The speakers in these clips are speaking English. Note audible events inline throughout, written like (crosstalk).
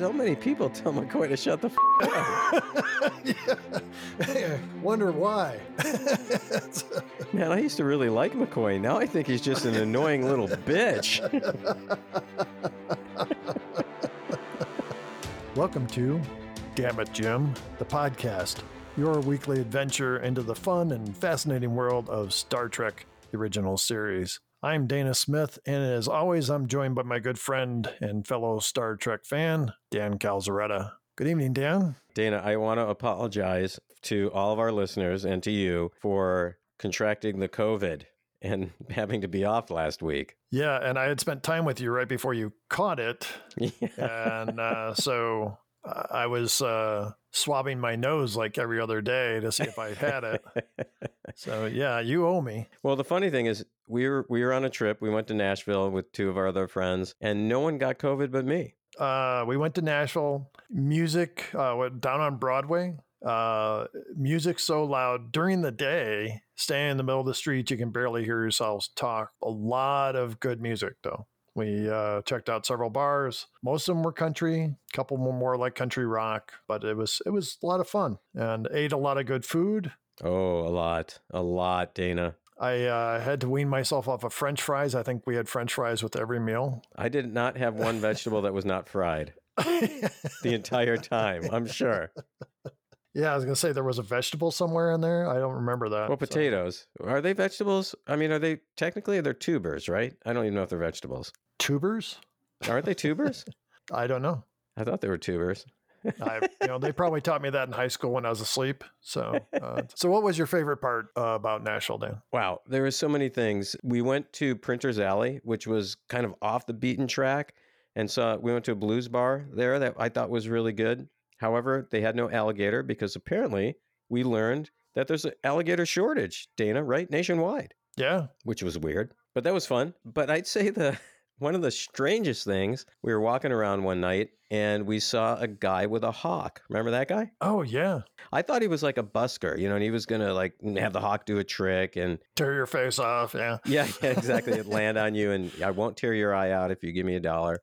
so many people tell McCoy to shut the f- up. yeah. (laughs) Wonder why. (laughs) Man, I used to really like McCoy. Now I think he's just an annoying little bitch. Welcome to Damn It Jim, the podcast, your weekly adventure into the fun and fascinating world of Star Trek, the original series. I'm Dana Smith, and as always, I'm joined by my good friend and fellow Star Trek fan, Dan Calzaretta. Good evening, Dan. Dana, I want to apologize to all of our listeners and to you for contracting the COVID and (laughs) having to be off last week. Yeah, and I had spent time with you right before you caught it. (laughs) Yeah. And uh, so I was uh, swabbing my nose like every other day to see if I had it. (laughs) so, yeah, you owe me. Well, the funny thing is, we were we were on a trip. We went to Nashville with two of our other friends, and no one got COVID but me. Uh, we went to Nashville. Music uh, went down on Broadway. Uh, music so loud during the day, staying in the middle of the street, you can barely hear yourselves talk. A lot of good music, though. We uh, checked out several bars. Most of them were country. A couple were more like country rock, but it was it was a lot of fun and ate a lot of good food. Oh, a lot, a lot, Dana. I uh, had to wean myself off of French fries. I think we had French fries with every meal. I did not have one (laughs) vegetable that was not fried (laughs) the entire time. I'm sure. Yeah, I was gonna say there was a vegetable somewhere in there. I don't remember that. Well, so- potatoes are they vegetables? I mean, are they technically they're tubers, right? I don't even know if they're vegetables. Tubers? Aren't they tubers? (laughs) I don't know. I thought they were tubers. (laughs) I, you know, they probably taught me that in high school when I was asleep. So, uh, (laughs) so what was your favorite part uh, about Nashville, Dan? Wow, there were so many things. We went to Printer's Alley, which was kind of off the beaten track, and so we went to a blues bar there that I thought was really good. However, they had no alligator because apparently we learned that there's an alligator shortage, Dana, right, nationwide, Yeah, which was weird, but that was fun. But I'd say the one of the strangest things, we were walking around one night and we saw a guy with a hawk. Remember that guy? Oh yeah, I thought he was like a busker, you know, and he was gonna like have the hawk do a trick and tear your face off. Yeah, yeah, yeah, exactly. It'd land on you, and (laughs) I won't tear your eye out if you give me a dollar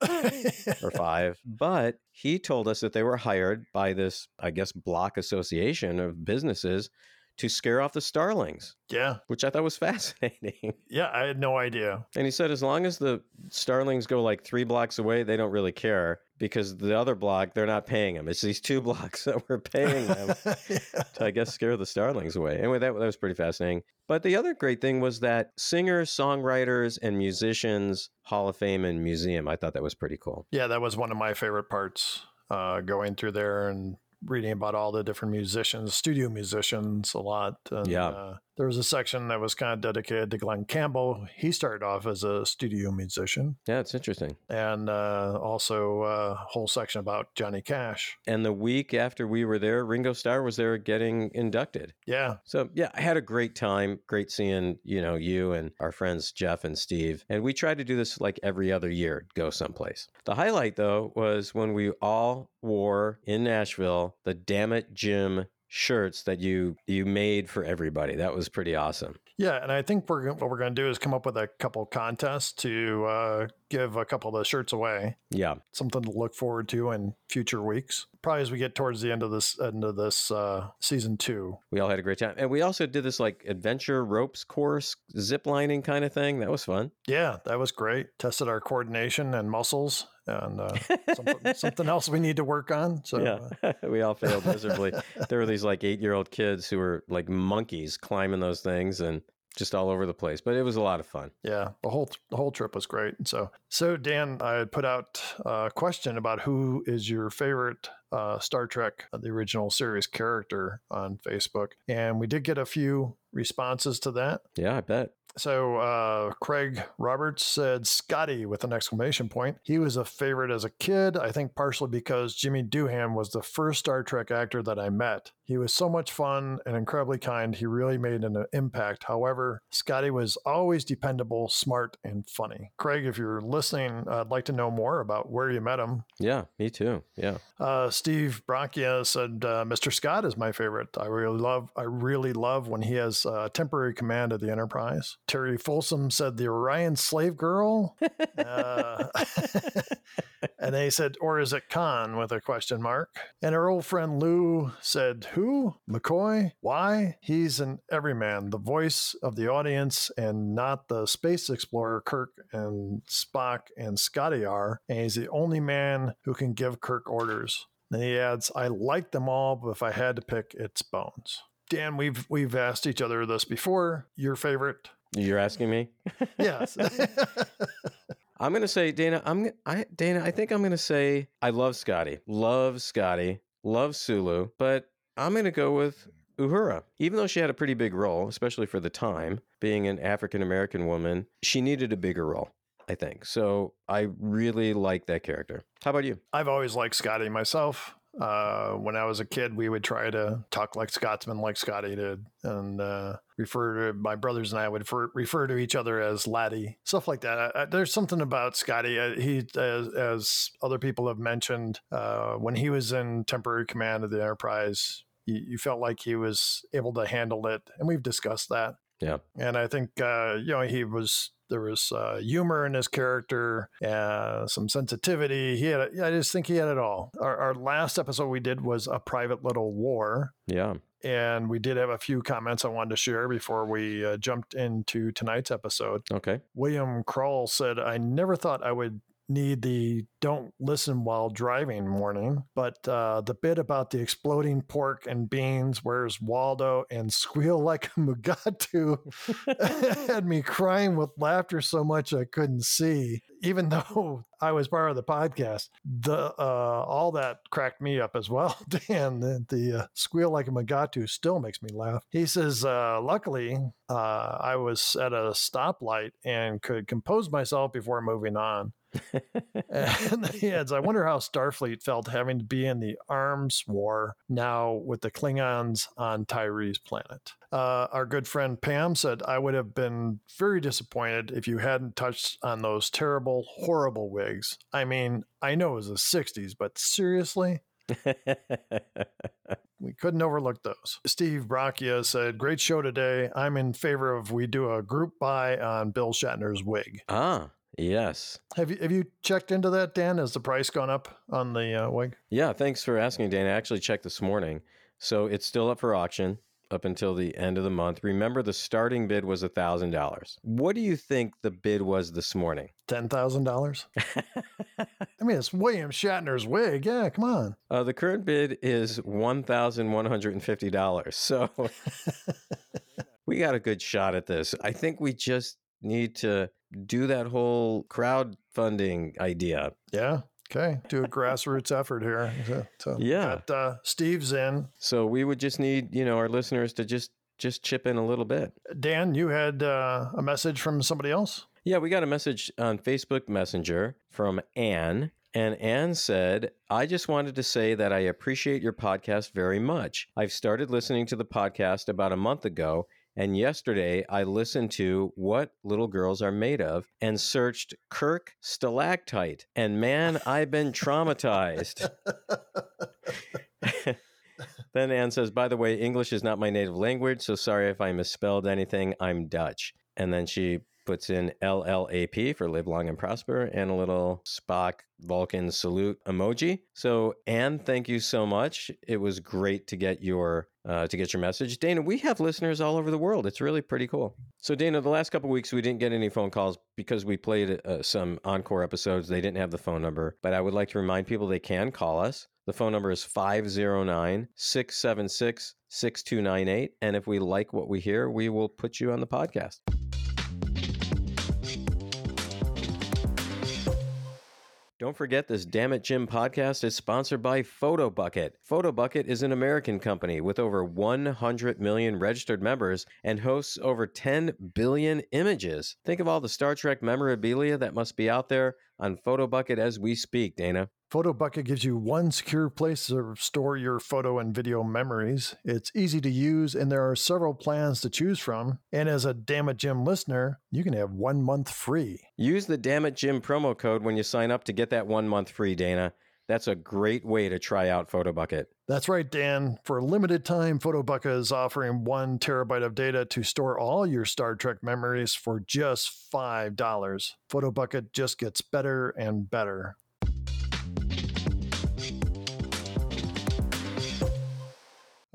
or five. But he told us that they were hired by this, I guess, block association of businesses to scare off the starlings, yeah, which I thought was (laughs) fascinating. yeah. I had no idea. And he said as long as the starlings go like three blocks away, they don't really care because the other block, they're not paying them. It's these two (laughs) blocks that we're paying (laughs) them to, I guess, scare the starlings away. Anyway, that, that was pretty fascinating. But the other great thing was that singers, songwriters, and musicians, Hall of Fame and museum, I thought that was pretty cool. Yeah, that was one of my favorite parts. Uh, going through there and reading about all the different musicians, studio musicians, a lot. And, Yeah. Uh, there was a section that was kind of dedicated to Glen Campbell. He started off as a studio musician, Yeah, it's interesting. and uh, also a whole section about Johnny Cash. And the week after we were there, Ringo Starr was there getting inducted. Yeah, So yeah, I had a great time. Great seeing you know you and our friends Jeff and Steve. And we tried to do this like every other year, go someplace. The highlight though was when we all wore in Nashville the "Damn It Jim" shirts that you you made for everybody. That was pretty awesome. yeah, and I think we're what we're going to do is come up with a couple contests to uh, give a couple of the shirts away. Yeah, Something to look forward to in future weeks. Probably as we get towards the end of this end of this uh, season two. we all had a great time, and we also did this like adventure ropes course, zip lining kind of thing. That was fun. Yeah, that was great. Tested our coordination and muscles, and uh, (laughs) something, something else we need to work on. So uh, Yeah, (laughs) we all failed (laughs) miserably. there were these like eight year old kids who were like monkeys climbing those things and just all over the place. But it was a lot of fun. yeah, the whole the whole trip was great. So so Dan, I had put out a question about who is your favorite uh, Star Trek, uh, the original series character on Facebook, and we did get a few responses to that. Yeah, I bet. So uh, Craig Roberts said Scotty with an exclamation point. He was a favorite as a kid, I think partially because Jimmy Doohan was the first Star Trek actor that I met. He was so much fun and incredibly kind. He really made an impact. However, Scotty was always dependable, smart, and funny. Craig, if you're listening, I'd like to know more about where you met him. Yeah, me too. Yeah. Uh, Steve Brachia said, uh, "Mr. Scott is my favorite. I really love. I really love when he has uh, temporary command of the Enterprise." Terry Folsom said the Orion slave girl. uh, (laughs) and they said, or is it Khan with a question mark? And our old friend Lou said, Who? McCoy? Why? He's an everyman, the voice of the audience, and not the space explorer Kirk and Spock and Scotty are. And he's the only man who can give Kirk orders. Then he adds, I like them all, but if I had to pick, it's Bones. Dan, we've we've asked each other this before. Your favorite? You're asking me? Yes. (laughs) (laughs) I'm gonna say Dana. I'm I Dana. I think I'm gonna say I love Scotty. Love Scotty. Love Sulu. But I'm gonna go with Uhura. Even though she had a pretty big role, especially for the time, being an African American woman, she needed a bigger role. I think so. I really like that character. How about you? I've always liked Scotty myself. Uh, when I was a kid, we would try to talk like Scotsmen, like Scotty did, and uh, refer to my brothers and I would refer, refer to each other as laddie, stuff like that. I, I, there's something about Scotty. Uh, he, as, as, other people have mentioned, uh, when he was in temporary command of the Enterprise, you, you, felt like he was able to handle it, and we've discussed that. Yeah, and I think uh, you know he was there was uh, humor in his character, uh, some sensitivity. He had, I just think he had it all. Our, our last episode we did was a private little war. Yeah. And we did have a few comments I wanted to share before we uh, jumped into tonight's episode. Okay. William Kroll said, I never thought I would need the don't listen while driving warning, but uh, the bit about the exploding pork and beans, where's Waldo, and (laughs) squeal like a Mugato (laughs) had me crying with laughter so much I couldn't see. Even (laughs) though I was part of the podcast, the uh, all that cracked me up as well. Dan, the, the uh, squeal like a Mugato still makes me laugh. He says, uh, luckily, uh, I was at a stoplight and could compose myself before moving on. And (laughs) he adds, I wonder how Starfleet felt having to be in the arms war now with the Klingons on Tyree's planet. Uh, our good friend Pam said, I would have been very disappointed if you hadn't touched on those terrible, horrible wigs. I mean, I know it was the 60s, but seriously? (laughs) we couldn't overlook those. Steve Brachia said, Great show today. I'm in favor of we do a group buy on Bill Shatner's wig. Ah, Yes. Have you have you checked into that, Dan? Has the price gone up on the uh, wig? Yeah. Thanks for asking, Dan. I actually checked this morning, so it's still up for auction up until the end of the month. Remember, the starting bid was a thousand dollars. What do you think the bid was this morning? Ten thousand dollars. (laughs) I mean, it's William Shatner's wig. Yeah, come on. Uh, the current bid is one thousand one hundred and fifty dollars. (laughs) So (laughs) we got a good shot at this. I think we just need to do that whole crowdfunding idea. Yeah. Okay. Do a grassroots effort here. So, so yeah. Got, uh, Steve's in. So we would just need, you know, our listeners to just just chip in a little bit. Dan, you had uh, a message from somebody else? Yeah, we got a message on Facebook Messenger from Anne. And Anne said, I just wanted to say that I appreciate your podcast very much. I've started listening to the podcast about a month ago and yesterday I listened to What Little Girls Are Made Of and searched Kirk stalactite. And man, I've been traumatized. (laughs) then Anne says, By the way, English is not my native language, so sorry if I misspelled anything. I'm Dutch. And then she puts in LLAP for live long and prosper and a little Spock Vulcan salute emoji. So, Anne, thank you so much. It was great to get your uh, to get your message. Dana, we have listeners all over the world. It's really pretty cool. So, Dana, the last couple weeks we didn't get any phone calls because we played uh, some encore episodes. They didn't have the phone number, but I would like to remind people they can call us. The phone number is 509 676 6298. And if we like what we hear, we will put you on the podcast. Don't forget this Damn It Jim podcast is sponsored by Photobucket. Photobucket is an American company with over 100 million registered members and hosts over 10 billion images. Think of all the Star Trek memorabilia that must be out there on Photobucket as we speak, Dana. PhotoBucket gives you one secure place to store your photo and video memories. It's easy to use, and there are several plans to choose from. And as a Damn It Jim listener, you can have one month free. Use the Damn It Jim promo code when you sign up to get that one month free, Dana. That's a great way to try out PhotoBucket. That's right, Dan. For a limited time, PhotoBucket is offering one terabyte of data to store all your Star Trek memories for just $5. PhotoBucket just gets better and better.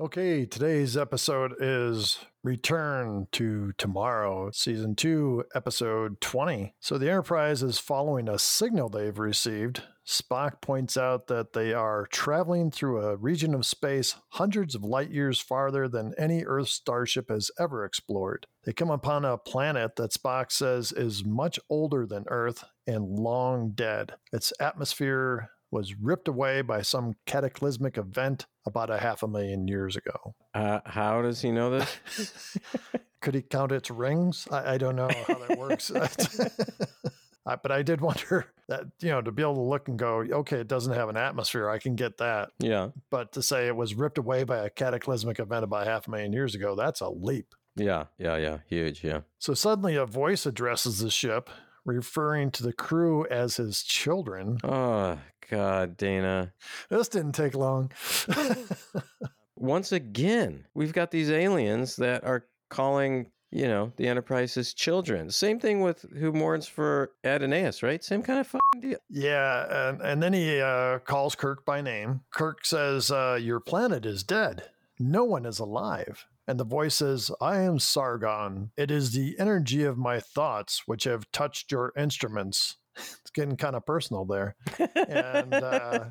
Okay, today's episode is Return to Tomorrow, Season 2, Episode 20. So the Enterprise is following a signal they've received. Spock points out that they are traveling through a region of space hundreds of light years farther than any Earth starship has ever explored. They come upon a planet that Spock says is much older than Earth and long dead. Its atmosphere was ripped away by some cataclysmic event about a half a million years ago. Uh, how does he know this? (laughs) Could he count its rings? I, I don't know how that works. (laughs) (laughs) Uh, but I did wonder that, you know, to be able to look and go, okay, it doesn't have an atmosphere. I can get that. yeah. But to say it was ripped away by a cataclysmic event about half a million years ago, that's a leap. Yeah. Yeah. Yeah. Huge. Yeah. So suddenly a voice addresses the ship, referring to the crew as his children. Oh, God, Dana. This didn't take long. (laughs) Once again, we've got these aliens that are calling, you know, the Enterprise's children. Same thing with who mourns for Adonais, right? Same kind of fucking deal. Yeah, and, and then he uh, calls Kirk by name. Kirk says, uh, Your planet is dead. No one is alive. And the voice says, I am Sargon. It is the energy of my thoughts which have touched your instruments. It's getting kind of personal there. And, uh, (laughs)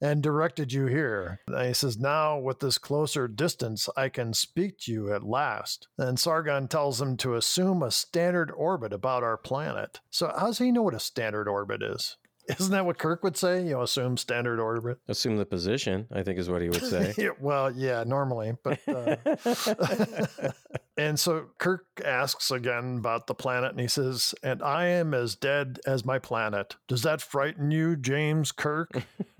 and directed you here. And he says, Now, with this closer distance, I can speak to you at last. And Sargon tells him to assume a standard orbit about our planet. So, how does he know what a standard orbit is? Isn't that what Kirk would say? You know, assume standard orbit. Assume the position, I think is what he would (laughs) say. Well, yeah, normally, but uh, (laughs) and so Kirk asks again about the planet, and he says, "And I am as dead as my planet. Does that frighten you, James Kirk?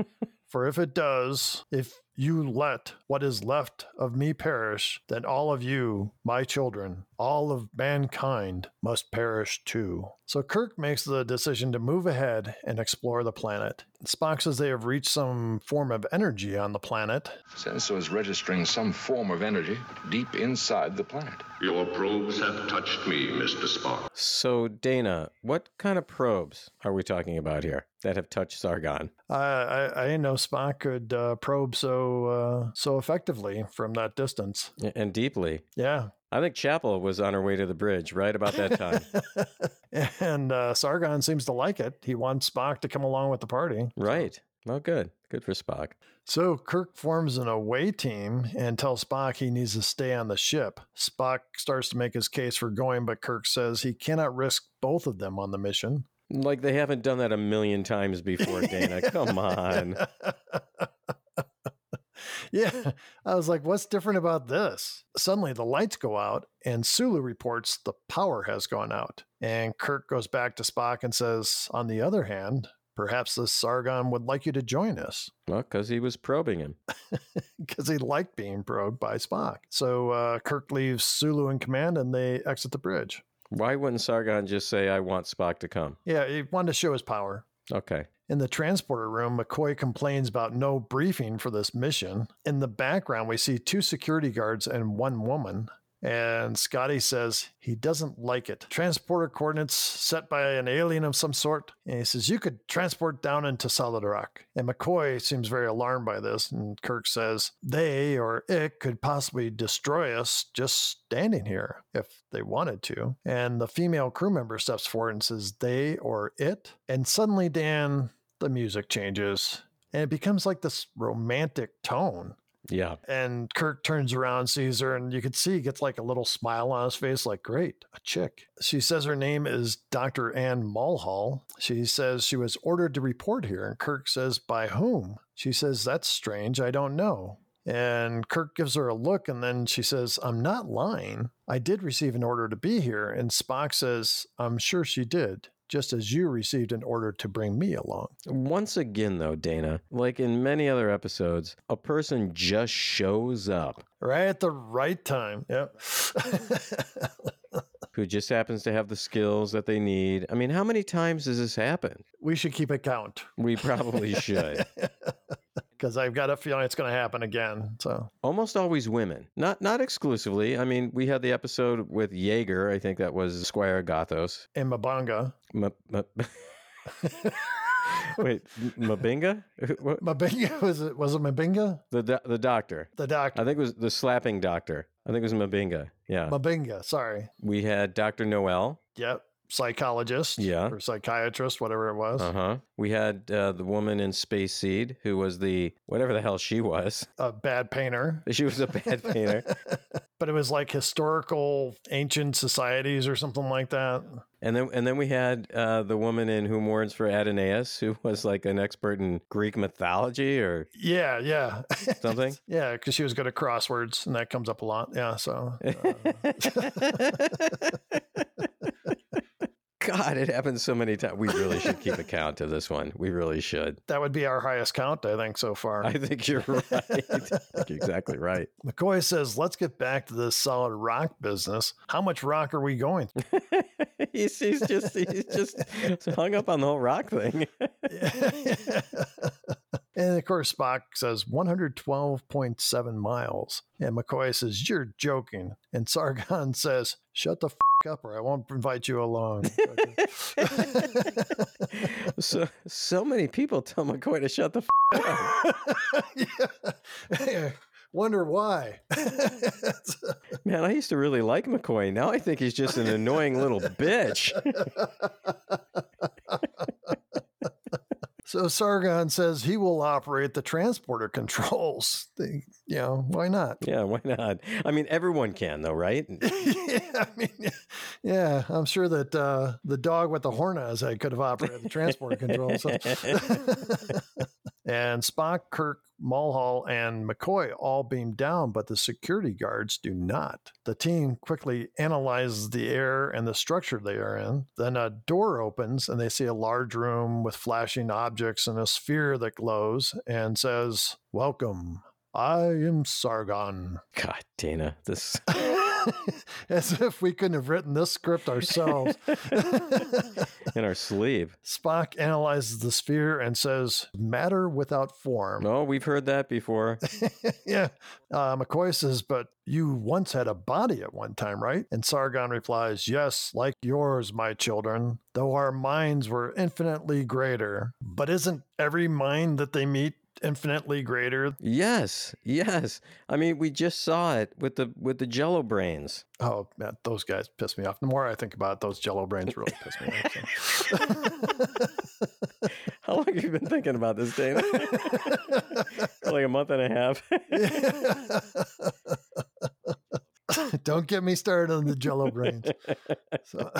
(laughs) For if it does, if you let what is left of me perish, then all of you, my children, all of mankind must perish too. So Kirk makes the decision to move ahead and explore the planet. Spock says they have reached some form of energy on the planet. Sensor is registering some form of energy deep inside the planet. Your probes have touched me, Mr. Spock. so, Dana, what kind of probes are we talking about here that have touched Sargon? I, I, I didn't know Spock could uh, probe so uh, so effectively from that distance. And deeply. Yeah, I think Chapel was on her way to the bridge right about that time. (laughs) and uh, Sargon seems to like it. He wants Spock to come along with the party. right. Well, good. Good for Spock. So Kirk forms an away team and tells Spock he needs to stay on the ship. Spock starts to make his case for going, but Kirk says he cannot risk both of them on the mission. Like they haven't done that a million times before, Dana. Come on. (laughs) (laughs) yeah, I was like, what's different about this? Suddenly the lights go out, and Sulu reports the power has gone out. And Kirk goes back to Spock and says, on the other hand, perhaps this Sargon would like you to join us Well, because he was probing him. (laughs) because he liked being probed by Spock. So uh, Kirk leaves Sulu in command and they exit the bridge. Why wouldn't Sargon just say, I want Spock to come? Yeah, he wanted to show his power. Okay. In the transporter room, McCoy complains about no briefing for this mission. In the background, we see two security guards and one woman. And Scotty says he doesn't like it. Transporter coordinates set by an alien of some sort. And he says, You could transport down into Solid Rock. And McCoy seems very alarmed by this. And Kirk says, They or it could possibly destroy us just standing here if they wanted to. And the female crew member steps forward and says, They or it. And suddenly, Dan, the music changes. And it becomes like this romantic tone. Yeah. And Kirk turns around, sees her, and you can see he gets like a little smile on his face, like, great, a chick. She says her name is Dr. Ann Mulhall. She says she was ordered to report here, and Kirk says, by whom? She says, that's strange, I don't know. And Kirk gives her a look, and then she says, I'm not lying. I did receive an order to be here. And Spock says, I'm sure she did, just as you received an order to bring me along. Once again, though, Dana, like in many other episodes, a person just shows up. Right at the right time. Yep. (laughs) who just happens to have the skills that they need. I mean, how many times has this happened? We should keep a count We probably should. (laughs) because I've got a feeling it's going to happen again. So Almost always women. Not not exclusively. I mean, we had the episode with Jaeger. I think that was Squire Gothos. and Mabanga, (laughs) Wait, Mabinga? What? Mabinga (laughs) was it? Was it Mabinga? The do- the doctor. The doctor. I think it was the slapping doctor. I think it was Mabinga. Yeah. Mabinga. Sorry. We had Dr. Noel. Yep. Psychologist. Yeah. Or psychiatrist, whatever it was. Uh huh. We had uh, the woman in Space Seed who was the whatever the hell she was. (laughs) A bad painter. She was a bad painter. (laughs) but it was like historical ancient societies or something like that. And then and then we had uh, the woman in Who Mourns for Adonais, who was like an expert in Greek mythology or Yeah, yeah. something. (laughs) yeah, because she was good at crosswords, and that comes up a lot. Yeah, so uh, God, it happens so many times. We really should keep account of this one. We really should. that would be our highest count, I think, so far. I think you're right. Think (laughs) you're exactly right. McCoy says, let's get back to this solid rock business. How much rock are we going? (laughs) he's, he's just he's just hung up on the whole rock thing. (laughs) and of course, Spock says 112.7 miles. And McCoy says, You're joking. And Sargon (laughs) says, Shut the f up or I won't invite you along. (laughs) so so many people tell McCoy to shut the f- up. (laughs) yeah. Wonder why. Man, I used to really like McCoy. Now I think he's just an annoying little bitch. So Sargon says he will operate the transporter controls. (laughs) They, you know, why not? Yeah, why not? I mean, everyone can though, right? (laughs) yeah, I mean, yeah, I'm sure that uh, the dog with the horn his could have operated the transporter controls. so- (laughs) and Spock, Kirk, Mulhall, and McCoy all beam down, but the security guards do not. The team quickly analyzes the air and the structure they are in. Then a door opens, and they see a large room with flashing objects and a sphere that glows and says, Welcome. I am Sargon. God, Dana, this (laughs) (laughs) As if we couldn't have written this script ourselves. in our sleeve. (laughs) Spock analyzes the sphere and says, matter without form. No, we've heard that before. (laughs) yeah. Uh, McCoy says, but you once had a body at one time, right? And Sargon replies, yes, like yours, my children, though our minds were infinitely greater. But isn't every mind that they meet infinitely greater? Yes, yes. I mean, we just saw it with the with the Jello brains. Oh, man, those guys piss me off. The more I think about it, those jello brains really piss me off. so. (laughs) How long have you been thinking about this, Dana? (laughs) like a month and a half. (laughs) Don't get me started on the jello brains. So,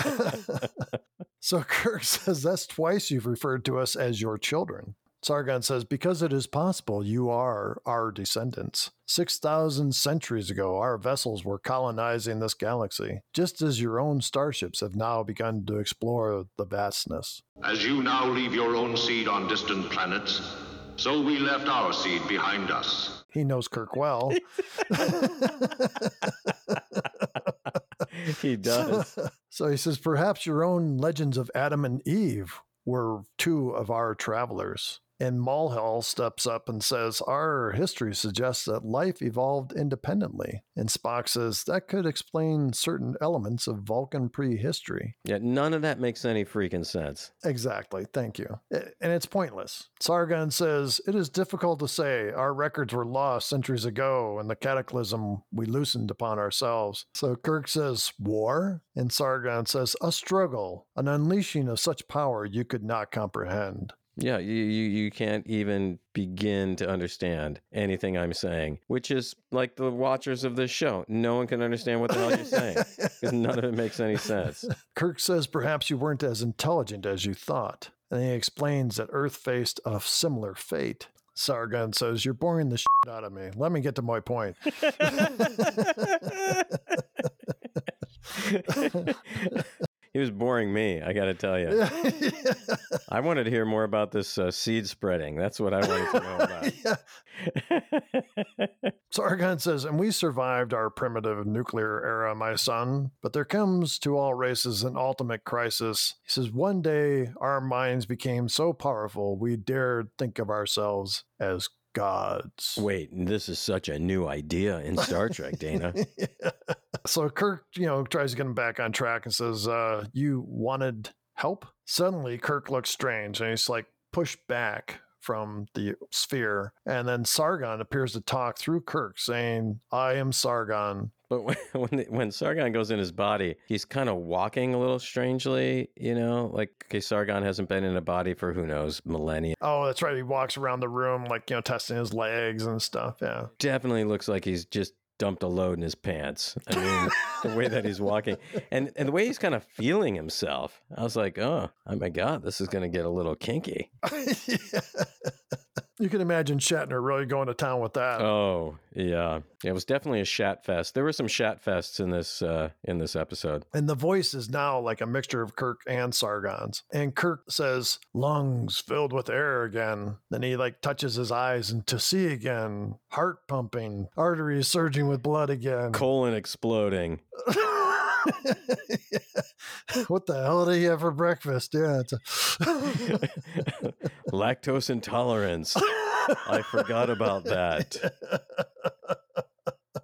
so Kirk says, That's twice you've referred to us as your children. Sargon says, Because it is possible you are our descendants. 6,000 centuries ago, our vessels were colonizing this galaxy, just as your own starships have now begun to explore the vastness. As you now leave your own seed on distant planets, so we left our seed behind us. He knows Kirk well. (laughs) (laughs) he does. so he says, Perhaps your own legends of Adam and Eve were two of our travelers. And Mulhall steps up and says, Our history suggests that life evolved independently. And Spock says, That could explain certain elements of Vulcan prehistory. Yeah, none of that makes any freaking sense. Exactly. Thank you. And it's pointless. Sargon says, It is difficult to say. Our records were lost centuries ago, in the cataclysm we loosened upon ourselves. So Kirk says, War? And Sargon says, A struggle, an unleashing of such power you could not comprehend. Yeah, you, you you can't even begin to understand anything I'm saying, which is like the watchers of this show. No one can understand what the hell you're saying because none of it makes any sense. (laughs) Kirk says, Perhaps you weren't as intelligent as you thought. And he explains that Earth faced a similar fate. Sargon says, You're boring the shit out of me. Let me get to my point. (laughs) (laughs) he was boring me. I got to tell you. (laughs) I wanted to hear more about this uh, seed spreading. That's what I wanted to know about. (laughs) (laughs) Sargon says, and we survived our primitive nuclear era, my son, but there comes to all races an ultimate crisis. He says, one day our minds became so powerful we dared think of ourselves as gods. Wait, this is such a new idea in Star Trek, Dana. (laughs) Yeah. So Kirk, you know, tries to get him back on track and says, uh, You wanted help? Suddenly, Kirk looks strange and he's like pushed back from the sphere. And then Sargon appears to talk through Kirk, saying, I am Sargon. But when (laughs) when, when Sargon goes in his body, he's kind of walking a little strangely, you know? Like, okay, Sargon hasn't been in a body for who knows, millennia. Oh, that's right. He walks around the room, like, you know, testing his legs and stuff. Yeah. Definitely looks like he's just dumped a load in his pants. I mean, (laughs) the way that he's walking and, and the way he's kind of feeling himself. I was like, oh, oh my God, this is going to get a little kinky. (laughs) You can imagine Shatner really going to town with that. Oh, yeah. It was definitely a shat fest. There were some shat fests in this uh in this episode. And the voice is now like a mixture of Kirk and Sargon's. And Kirk says, lungs filled with air again. Then he like touches his eyes and to see again, heart pumping, arteries surging with blood again. Colon exploding. (laughs) (laughs) what the hell did he have for breakfast? Yeah. It's a... (laughs) Lactose intolerance. I forgot about that. (laughs)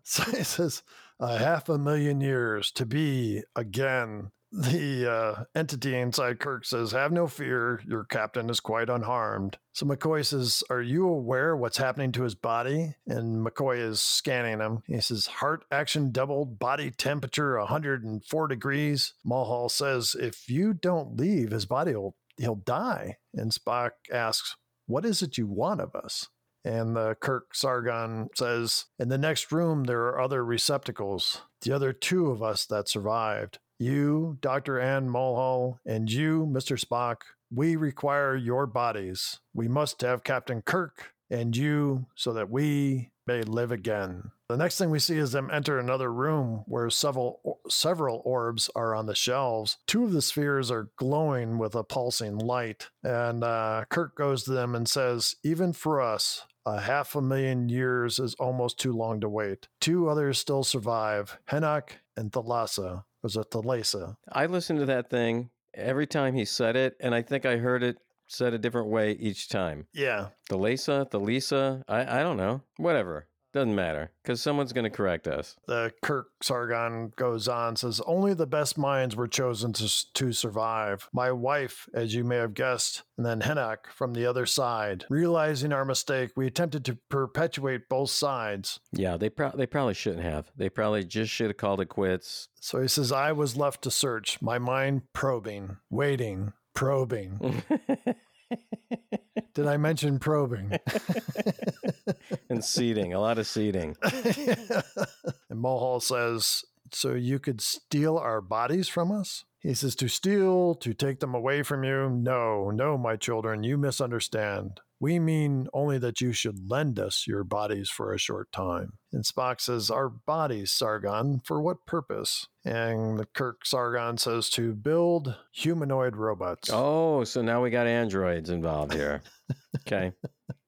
So he says, a half a million years to be again. The uh, entity inside Kirk says, Have no fear. Your captain is quite unharmed. So McCoy says, Are you aware what's happening to his body? And McCoy is scanning him. He says, Heart action doubled, body temperature 104 degrees. Mulhall says, If you don't leave, his body will he'll die. And Spock asks, What is it you want of us? And the Kirk Sargon says, In the next room, there are other receptacles, the other two of us that survived. You, Dr. Ann Mulhall, and you, Mr. Spock, we require your bodies. We must have Captain Kirk and you so that we may live again. The next thing we see is them enter another room where several several orbs are on the shelves. Two of the spheres are glowing with a pulsing light, and uh, Kirk goes to them and says, "Even for us, a half a million years is almost too long to wait. Two others still survive: Henoch and Thalassa. Was it Thalassa? I listened to that thing every time he said it, and I think I heard it said a different way each time. Yeah, the Lisa, I, I don't know. Whatever. Doesn't matter because someone's going to correct us. the Kirk Sargon goes on says only the best minds were chosen to, to survive. My wife, as you may have guessed, and then Henoch from the other side. Realizing our mistake, we attempted to perpetuate both sides. Yeah, they, pro- they probably shouldn't have. They probably just should have called it quits. So he says I was left to search, my mind probing, waiting, probing. (laughs) Did I mention probing? (laughs) and seeding, a lot of seeding. (laughs) and Mulhall says, So you could steal our bodies from us? He says, To steal, to take them away from you? No, no, my children, you misunderstand. We mean only that you should lend us your bodies for a short time. And Spock says, Our bodies, Sargon, for what purpose? And the Kirk Sargon says, To build humanoid robots. Oh, so now we got androids involved here. Okay.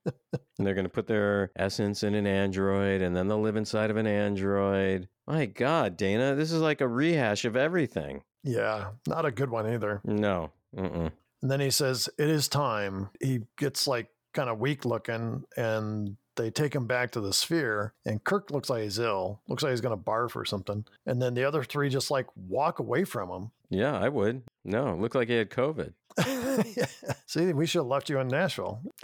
And (laughs) they're going to put their essence in an android and then they'll live inside of an android. My God, Dana, this is like a rehash of everything. Yeah, not a good one either. No. Mm-mm. And then he says, It is time. He gets like kind of weak looking and they take him back to the sphere and Kirk looks like he's ill. Looks like he's going to barf or something. And then the other three just like walk away from him. Yeah, I would. No, looked like he had COVID. (laughs) See, we should have left you in Nashville. (laughs)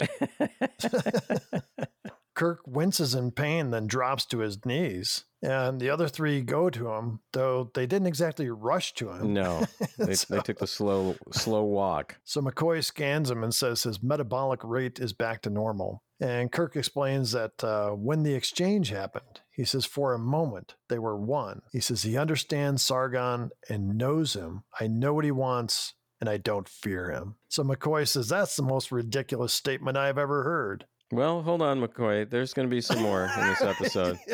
Kirk winces in pain, then drops to his knees. And the other three go to him, though they didn't exactly rush to him. No, (laughs) they, So- they took the slow slow walk. So McCoy scans him and says his metabolic rate is back to normal. And Kirk explains that uh, when the exchange happened, he says for a moment they were one. He says he understands Sargon and knows him. I know what he wants and I don't fear him. So McCoy says that's the most ridiculous statement I've ever heard. Well, hold on, McCoy. There's going to be some more in this episode. (laughs)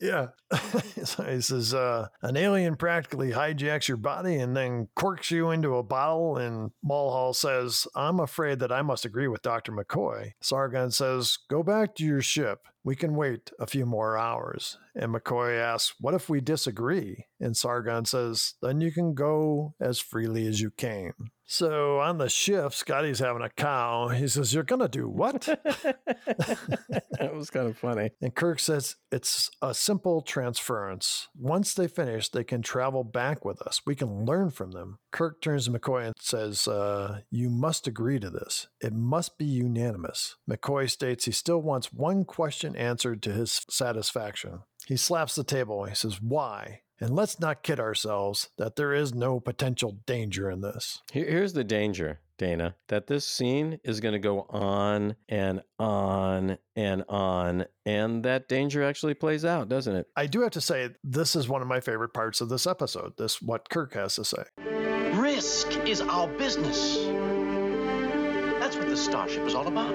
Yeah. (laughs) he says, uh, an alien practically hijacks your body and then corks you into a bottle. And Mulhall says, I'm afraid that I must agree with Dr. McCoy. Sargon says, go back to your ship. We can wait a few more hours. And McCoy asks, What if we disagree? And Sargon says, Then you can go as freely as you came. So on the ship, Scotty's having a cow. He says, You're going to do what? (laughs) that was kind of funny. And Kirk says, It's a simple transference. Once they finish, they can travel back with us. We can learn from them. Kirk turns to McCoy and says, uh, You must agree to this. It must be unanimous. McCoy states he still wants one question answered to his satisfaction. He slaps the table. He says, Why? And let's not kid ourselves that there is no potential danger in this. Here's the danger, Dana, that this scene is going to go on and on and on. And that danger actually plays out, doesn't it? I do have to say, this is one of my favorite parts of this episode. This, what Kirk has to say. Risk is our business. That's what the Starship is all about.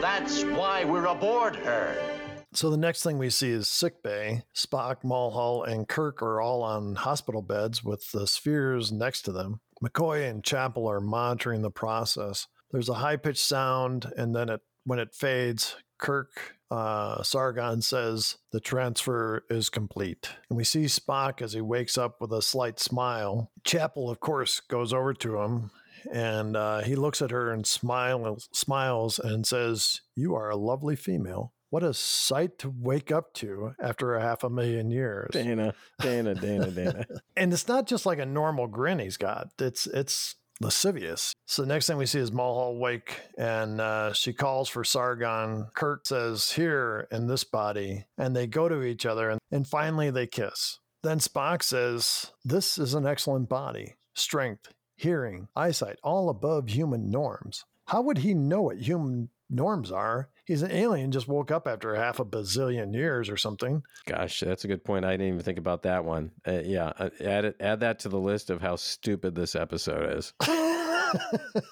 That's why we're aboard her. So the next thing we see is sick bay. Spock, Mulhall, and Kirk are all on hospital beds with the spheres next to them. McCoy and Chapel are monitoring the process. There's a high pitched sound, and then it when it fades, Kirk uh, Sargon says the transfer is complete. And we see Spock as he wakes up with a slight smile. Chapel, of course, goes over to him and uh, he looks at her and smiles, smiles and says, You are a lovely female. What a sight to wake up to after a half a million years. Dana, Dana, Dana, Dana. (laughs) and it's not just like a normal grin he's got. It's it's lascivious. So the next thing we see is Mulhall wake, and uh, she calls for Sargon. Kirk says, "Here in this body," and they go to each other, and, and finally they kiss. Then Spock says, "This is an excellent body, strength, hearing, eyesight, all above human norms." How would he know what human norms are. He's an alien, just woke up after half a bazillion years or something. Gosh, that's a good point. I didn't even think about that one. Uh, yeah, uh, add it, add that to the list of how stupid this episode is. (laughs)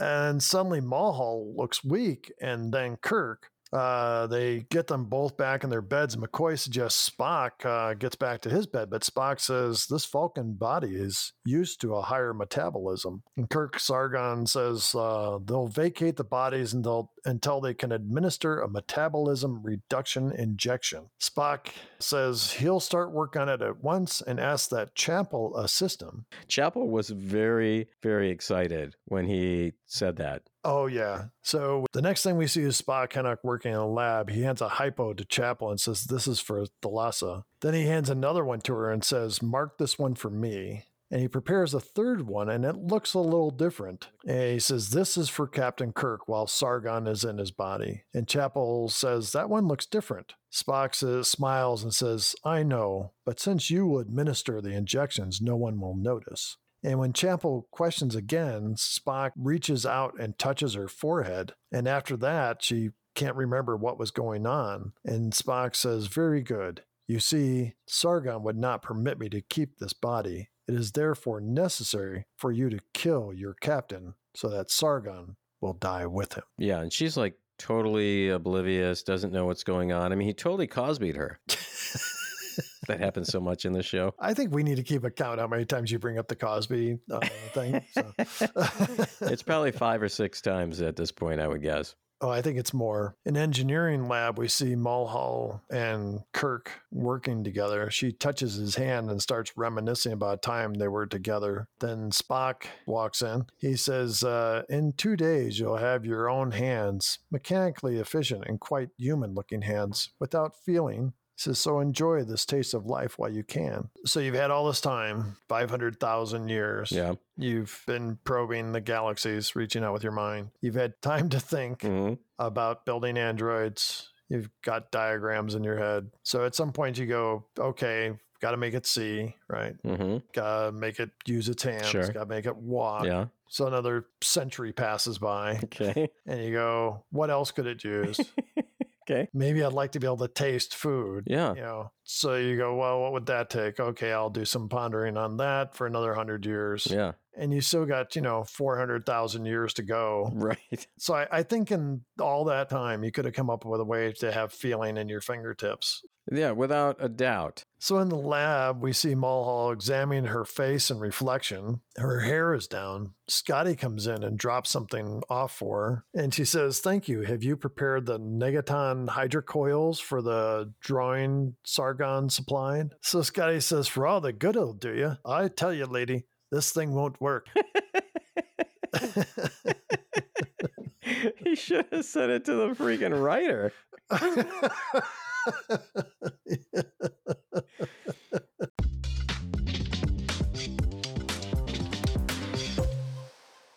and suddenly Mulhall looks weak, and then Kirk, uh, they get them both back in their beds. McCoy suggests Spock uh, gets back to his bed, but Spock says this Vulcan body is used to a higher metabolism. And Kirk Sargon says uh, they'll vacate the bodies until, until they can administer a metabolism reduction injection. Spock says he'll start work on it at once and asks that Chapel assist him. Chapel was very, very excited when he said that. Oh, yeah. So the next thing we see is Spock of working in a lab. He hands a hypo to Chapel and says, This is for Thalassa. Then he hands another one to her and says, Mark this one for me. And he prepares a third one, and it looks a little different. And he says, This is for Captain Kirk while Sargon is in his body. And Chapel says, That one looks different. Spock says, smiles and says, I know, but since you will administer the injections, no one will notice. And when Chapel questions again, Spock reaches out and touches her forehead. And after that, she can't remember what was going on. And Spock says, Very good. You see, Sargon would not permit me to keep this body. It is therefore necessary for you to kill your captain so that Sargon will die with him. Yeah, and she's like totally oblivious, doesn't know what's going on. I mean, he totally Cosby'd her. (laughs) that happens so much in the show. I think we need to keep a count how many times you bring up the Cosby uh, thing. So. (laughs) it's probably five or six times at this point, I would guess. Oh, I think it's more. In engineering lab, we see Mulhall and Kirk working together. She touches his hand and starts reminiscing about time they were together. Then Spock walks in. He says, uh, In two days, you'll have your own hands, mechanically efficient and quite human looking hands, without feeling, says, so enjoy this taste of life while you can. So you've had all this time, 500,000 years. Yeah. You've been probing the galaxies, reaching out with your mind. You've had time to think Mhm. about building androids. You've got diagrams in your head. So at some point you go, okay, got to make it see, right? Mm-hmm. Got to make it use its hands. Sure. Got to make it walk. Yeah. So another century passes by (laughs) Okay. and you go, what else could it use? (laughs) Okay. Maybe I'd like to be able to taste food. Yeah. You know, so you go, well, what would that take? Okay, I'll do some pondering on that for another hundred years. Yeah. and you still got, you know, 400,000 years to go. (laughs) Right. So I, I think in all that time, you could have come up with a way to have feeling in your fingertips. Yeah, without a doubt. So in the lab, we see Mulhall examining her face and reflection. Her hair is down. Scotty comes in and drops something off for her. And she says, Thank you. Have you prepared the Negaton hydrocoils for the drawing Sargon supplied? So Scotty says, For all the good it'll do you, I tell you, lady, this thing won't work. (laughs) (laughs) he should have said it to the freaking writer.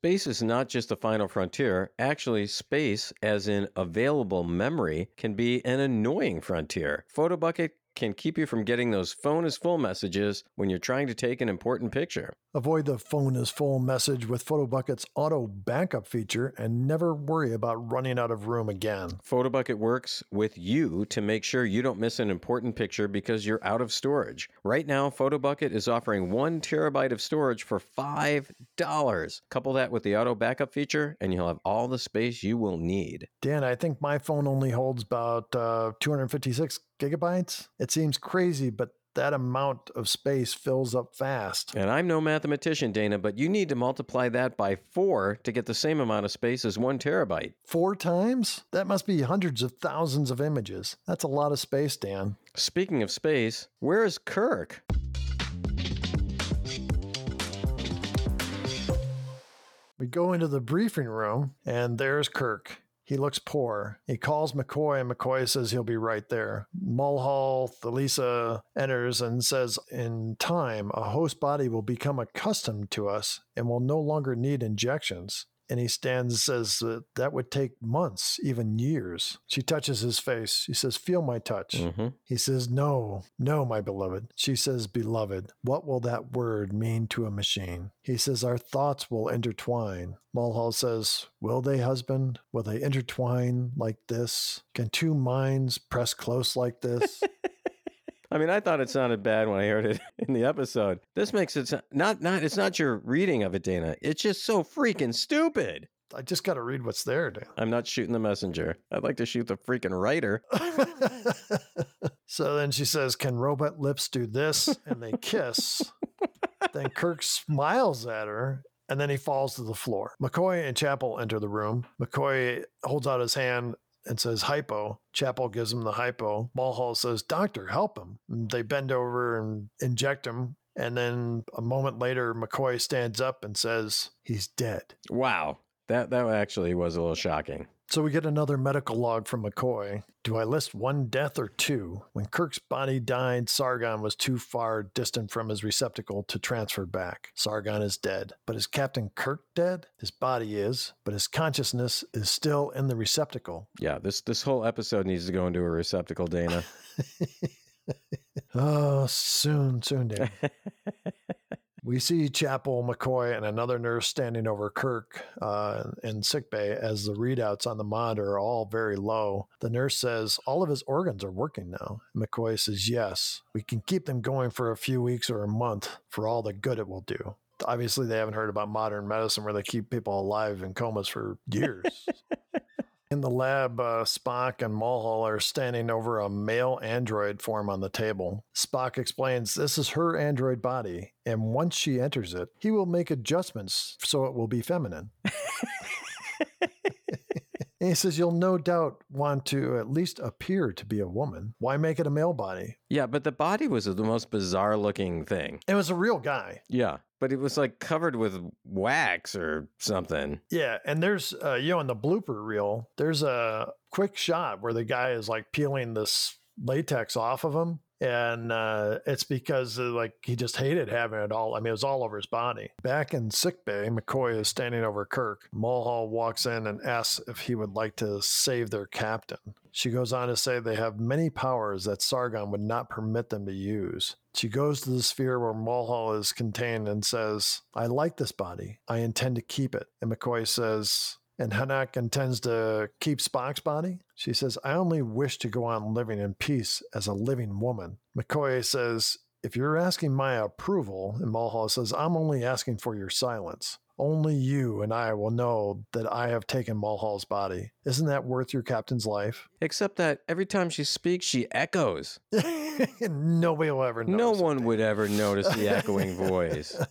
Space is not just the final frontier. Actually, space, as in available memory, can be an annoying frontier. Photobucket can keep you from getting those phone is full messages when you're trying to take an important picture. Avoid the phone is full message with PhotoBucket's auto backup feature and never worry about running out of room again. Photobucket works with you to make sure you don't miss an important picture because you're out of storage. Right now, Photobucket is offering one terabyte of storage for $5. Couple that with the auto backup feature, and you'll have all the space you will need. Dan, I think my phone only holds about uh, 256 gigabytes. It seems crazy, but that amount of space fills up fast. And I'm no mathematician, Dana, but you need to multiply that by four to get the same amount of space as one terabyte. Four times? That must be hundreds of thousands of images. That's a lot of space, Dan. Speaking of space, where is Kirk? We go into the briefing room, and there's Kirk. He looks poor. He calls McCoy, and McCoy says he'll be right there. Mulhall, Thalassa enters and says, In time, a host body will become accustomed to us and will no longer need injections. And he stands and says that that would take months, even years. She touches his face. She says, Feel my touch. Mm-hmm. He says, No, no, my beloved. She says, Beloved. What will that word mean to a machine? He says, Our thoughts will intertwine. Mulhall says, Will they, husband? Will they intertwine like this? Can two minds press close like this? (laughs) I mean, I thought it sounded bad when I heard it (laughs) in the episode. This makes it so- not not. It's not your reading of it, Dana. It's just so freaking stupid. I just got to read what's there, Dan. I'm not shooting the messenger. I'd like to shoot the freaking writer. (laughs) so then she says, Can robot lips do this? And they kiss. (laughs) then Kirk smiles at her and then he falls to the floor. McCoy and Chapel enter the room. McCoy holds out his hand and says hypo. Chapel gives him the hypo. Mulhall says, Doctor, help him. And they bend over and inject him. And then a moment later, McCoy stands up and says, He's dead. Wow, that that actually was a little shocking. So we get another medical log from McCoy. Do I list one death or two? When Kirk's body died, Sargon was too far distant from his receptacle to transfer back. Sargon is dead. But is Captain Kirk dead? His body is, but his consciousness is still in the receptacle. Yeah, this this whole episode needs to go into a receptacle, Dana. (laughs) oh, soon, soon, Dan. (laughs) We see Chapel, McCoy, and another nurse standing over Kirk uh, in sickbay as the readouts on the monitor are all very low. The nurse says all of his organs are working now. McCoy says, Yes, we can keep them going for a few weeks or a month for all the good it will do. Obviously, they haven't heard about modern medicine where they keep people alive in comas for years. (laughs) In the lab, uh, Spock and Mulhall are standing over a male android form on the table. Spock explains this is her android body, and once she enters it, he will make adjustments so it will be feminine. (laughs) and he says, You'll no doubt want to at least appear to be a woman. Why make it a male body? yeah, but the body was the most bizarre looking thing. It was a real guy. Yeah, but it was like covered with wax or something. Yeah, and there's uh, you know in the blooper reel, there's a quick shot where the guy is like peeling this latex off of him, and uh, it's because uh, like he just hated having it all. I mean, it was all over his body. Back in sickbay, McCoy is standing over Kirk. Mulhall walks in and asks if he would like to save their captain. She goes on to say they have many powers that Sargon would not permit them to use. She goes to the sphere where Mulhall is contained and says, I like this body. I intend to keep it. And McCoy says, and Henoch intends to keep Spock's body? She says, I only wish to go on living in peace as a living woman. McCoy says, if you're asking my approval, and Mulhall says, I'm only asking for your silence. Only you and I will know that I have taken Mulhall's body. Isn't that worth your captain's life? Except that every time she speaks, she echoes. (laughs) Nobody will ever No notice it. one would ever notice the echoing voice. (laughs)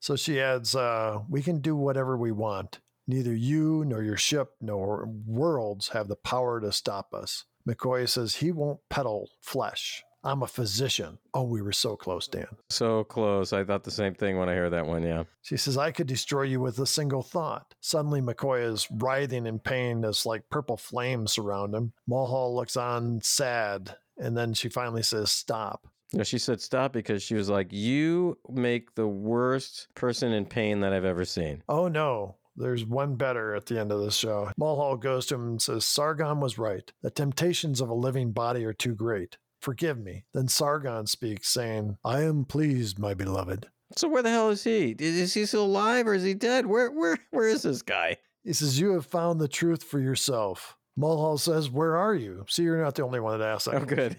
So she adds, uh, We can do whatever we want. Neither you nor your ship nor worlds have the power to stop us. McCoy says he won't peddle flesh. I'm a physician. Oh, we were so close, Dan. So close. I thought the same thing when I heard that one. Yeah. She says, I could destroy you with a single thought. Suddenly, McCoy is writhing in pain as like purple flames surround him. Mulhall looks on sad, and then she finally says, Stop. No, she said stop because she was like, "You make the worst person in pain that I've ever seen." Oh no, there's one better at the end of the show. Mulhall goes to him and says, Sargon was right. The temptations of a living body are too great. Forgive me. Then Sargon speaks, saying, I am pleased, my beloved. So where the hell is he? Is he still alive or is he dead? Where where where is this guy? He says, You have found the truth for yourself. Mulhall says, Where are you? See, you're not the only one that asked that. Oh, good.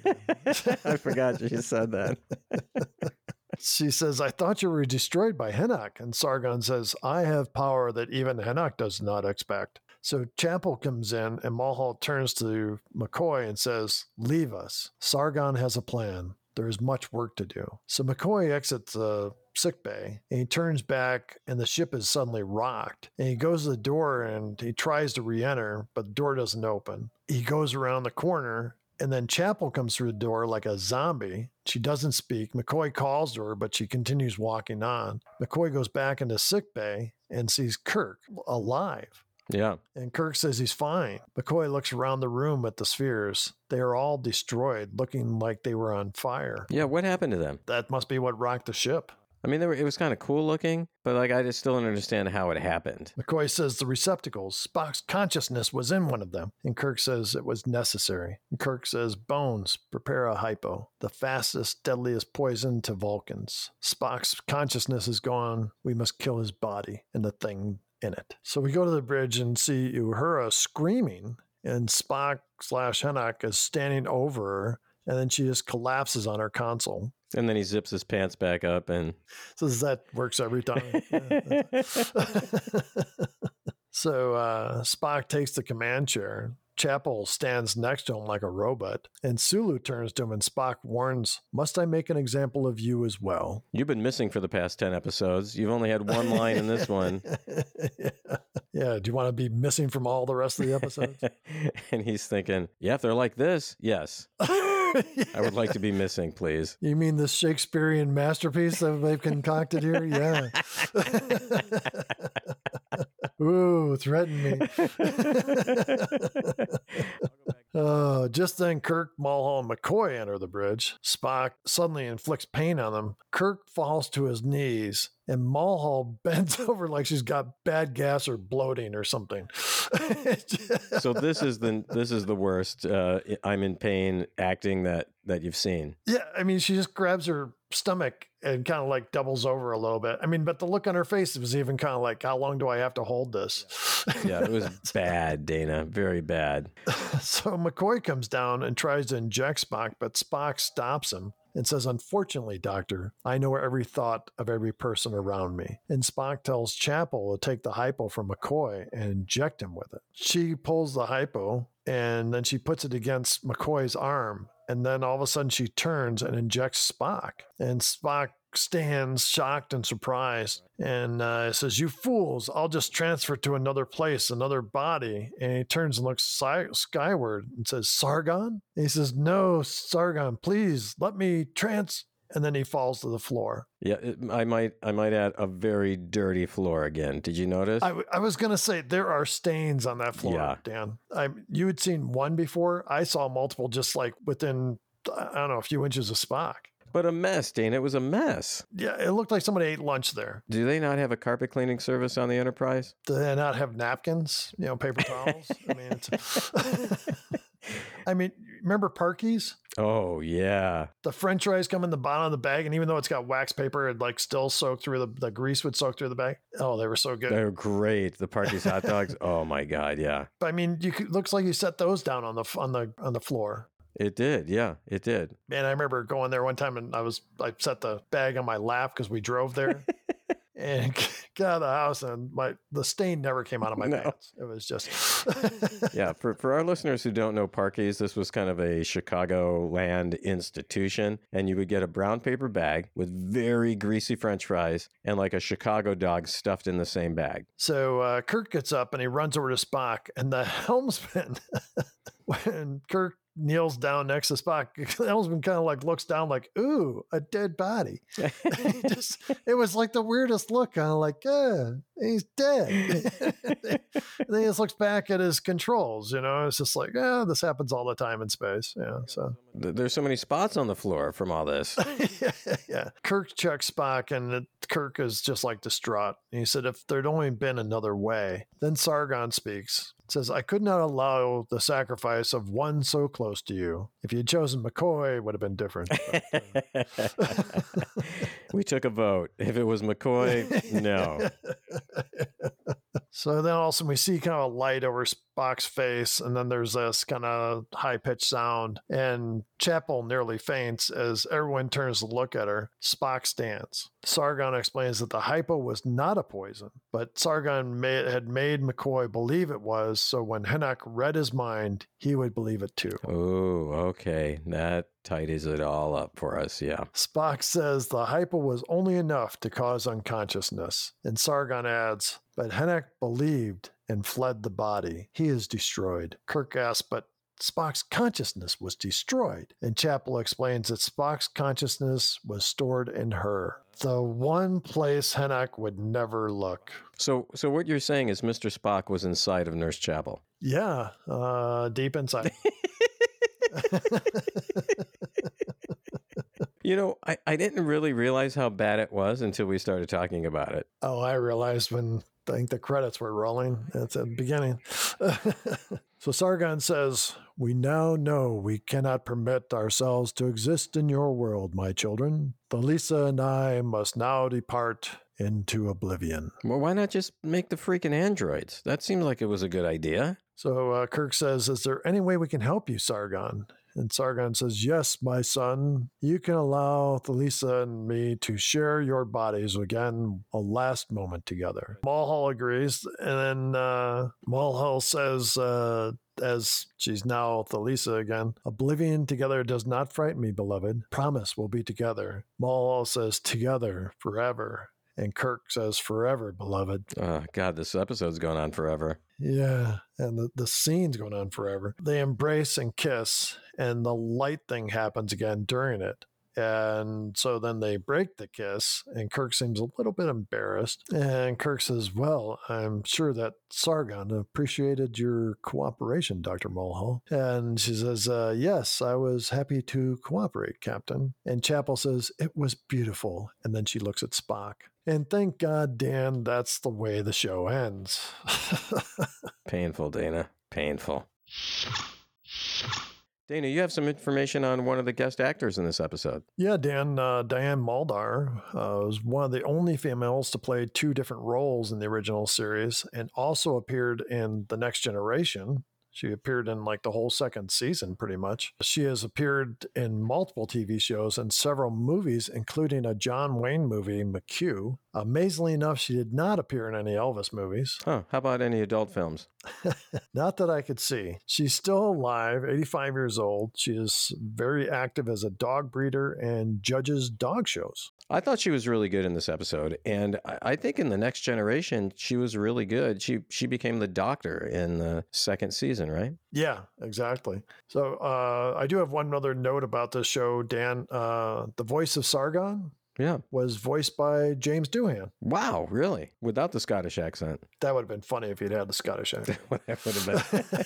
(laughs) I forgot you said that. (laughs) She says, I thought you were destroyed by Henoch. And Sargon says, I have power that even Henoch does not expect. So Chapel comes in, and Mulhall turns to McCoy and says, Leave us. Sargon has a plan. There is much work to do. So McCoy exits the sick bay and he turns back, and the ship is suddenly rocked. And he goes to the door and he tries to re enter, but the door doesn't open. He goes around the corner and then Chapel comes through the door like a zombie. She doesn't speak. McCoy calls to her, but she continues walking on. McCoy goes back into sick bay and sees Kirk alive. Yeah. And Kirk says he's fine. McCoy looks around the room at the spheres. They are all destroyed, looking like they were on fire. Yeah. What happened to them? That must be what rocked the ship. I mean, were, it was kind of cool looking, but like I just still don't understand how it happened. McCoy says the receptacles, Spock's consciousness was in one of them. And Kirk says it was necessary. And Kirk says, Bones, prepare a hypo, the fastest, deadliest poison to Vulcans. Spock's consciousness is gone. We must kill his body and the thing in it. So we go to the bridge and see Uhura screaming, and Spock slash Henoch is standing over her. And then she just collapses on her console. And then he zips his pants back up and So that works every time. (laughs) (laughs) so uh, Spock takes the command chair. Chapel stands next to him like a robot, and Sulu turns to him and Spock warns, Must I make an example of you as well? you've been missing for the past 10 episodes. You've only had one line in this one. (laughs) yeah. yeah. Do you want to be missing from all the rest of the episodes? and he's thinking, yeah, if they're like this, yes. (laughs) I would like to be missing, please. You mean the Shakespearean masterpiece that they've concocted here? Yeah. (laughs) Ooh, threaten me. (laughs) Oh, just then Kirk, Mulhall, and McCoy enter the bridge. Spock suddenly inflicts pain on them. Kirk falls to his knees, and Mulhall (laughs) bends over like she's got bad gas or bloating or something. (laughs) so this is the this is the worst. Uh, I'm in pain acting that that you've seen. Yeah, I mean, she just grabs her stomach and kind of like doubles over a little bit. I mean, but the look on her face was even kind of like, how long do I have to hold this? Yeah, it was (laughs) bad, Dana. Very bad. (laughs) so McCoy comes down and tries to inject Spock, but Spock stops him and says, Unfortunately, Doctor, I know every thought of every person around me. And Spock tells Chapel to take the hypo from McCoy and inject him with it. She pulls the hypo and then she puts it against McCoy's arm. And then all of a sudden she turns and injects Spock. And Spock stands shocked and surprised and uh, says, You fools, I'll just transfer to another place, another body. And he turns and looks skyward and says, Sargon? And he says, No, Sargon, please let me trans. And then he falls to the floor. Yeah, it, I might I might add a very dirty floor again. Did you notice? I, w- I was going to say there are stains on that floor, Yeah. Dan. I, you had seen one before. I saw multiple just like within, I don't know, a few inches of Spock. But a mess, Dana. It was a mess. Yeah, it looked like somebody ate lunch there. Do they not have a carpet cleaning service on the Enterprise? Do they not have napkins? You know, paper towels. (laughs) I mean, it's. (laughs) I mean, remember Parkies? Oh yeah. The French fries come in the bottom of the bag, and even though it's got wax paper, it like still soak through the the grease would soak through the bag. Oh, they were so good. They were great. The Parkies hot dogs. (laughs) Oh my god, yeah. But I mean, you could, looks like you set those down on the on the on the floor. It did. Yeah, it did. Man, I remember going there one time and I was I set the bag on my lap because we drove there. (laughs) and (laughs) got out of the house and my the stain never came out of my No. pants. It was just (laughs) yeah, for, for our listeners who don't know parkies this was kind of a Chicago land institution. And you would get a brown paper bag with very greasy french fries and like a Chicago dog stuffed in the same bag. So uh, Kirk gets up and he runs over to Spock, and the helmsman, when Kirk kneels down next to Spock, the helmsman kind of like looks down, like, "Ooh, a dead body." (laughs) (laughs) just, it was like the weirdest look, kind of like, "Yeah, he's dead." and (laughs) then he just looks back at his controls. You know, it's just like, "Yeah, this happens all the time in space." Yeah, so There's so many spots on the floor from all this. yeah, yeah. Kirk checks Spock, and Kirk is just like distraught. He said, "If there'd only been another way." Then Sargon speaks. Says, "I could not allow the sacrifice of one so close to you. If you'd chosen McCoy, it would have been different." But, uh, (laughs) we took a vote. If it was McCoy, no. (laughs) so then all of a sudden we see kind of a light over Spock's face, and then there's this kind of high pitched sound, and Chapel nearly faints as everyone turns to look at her. Spock stands. Sargon explains that the hypo was not a poison, but Sargon made, had made McCoy believe it was, so when Henoch read his mind, he would believe it too. Oh, okay. That tidies it all up for us. Yeah. Spock says the hypo was only enough to cause unconsciousness, and Sargon adds, but Henoch believed and fled the body. He is destroyed. Kirk asks, but Spock's consciousness was destroyed. And Chapel explains that Spock's consciousness was stored in her, the one place Henoch would never look. So, so what you're saying is Mr. Spock was inside of Nurse Chapel. Yeah, uh, deep inside. (laughs) (laughs) You know, I, I didn't really realize how bad it was until we started talking about it. Oh, I realized when I think the credits were rolling. At the beginning. (laughs) so Sargon says, We now know we cannot permit ourselves to exist in your world, my children. Thalassa and I must now depart into oblivion. Well, why not just make the freaking androids? That seems like it was a good idea. So uh, Kirk says, Is there any way we can help you, Sargon? And Sargon says, Yes, my son. You can allow Thalassa and me to share your bodies again a last moment together. Mulhall agrees. And then uh, Mulhall says, uh, as she's now Thalassa again, oblivion together does not frighten me, beloved. Promise we'll be together. Mulhall says, Together, forever. And Kirk says, Forever, beloved. Oh, God, this episode's going on forever. Yeah, and the, the scene's going on forever. They embrace and kiss, and the light thing happens again during it. And so then they break the kiss, and Kirk seems a little bit embarrassed. And Kirk says, Well, I'm sure that Sargon appreciated your cooperation, Dr. Mulhall. And she says, uh, Yes, I was happy to cooperate, Captain. And Chapel says, It was beautiful. And then she looks at Spock. And thank God, Dan, that's the way the show ends. (laughs) Painful, Dana. Painful. Dana, you have some information on one of the guest actors in this episode. Yeah, Dan, uh, Diana Muldaur uh, was one of the only females to play two different roles in the original series and also appeared in The Next Generation. She appeared in like the whole second season, pretty much. She has appeared in multiple TV shows and several movies, including a John Wayne movie, McQ. Amazingly enough, she did not appear in any Elvis movies. Huh. How about any adult films? (laughs) Not that I could see. She's still alive, 85 years old. She is very active as a dog breeder and judges dog shows. I thought she was really good in this episode, and I, think in the next generation she was really good. She she became the doctor in the second season, right? Yeah, exactly. So uh, I do have one other note about this show, Dan. Uh, the voice of Sargon Yeah. was voiced by James Doohan. Wow, really? Without the Scottish accent. That would have been funny if he'd had the Scottish accent. (laughs) that would have been.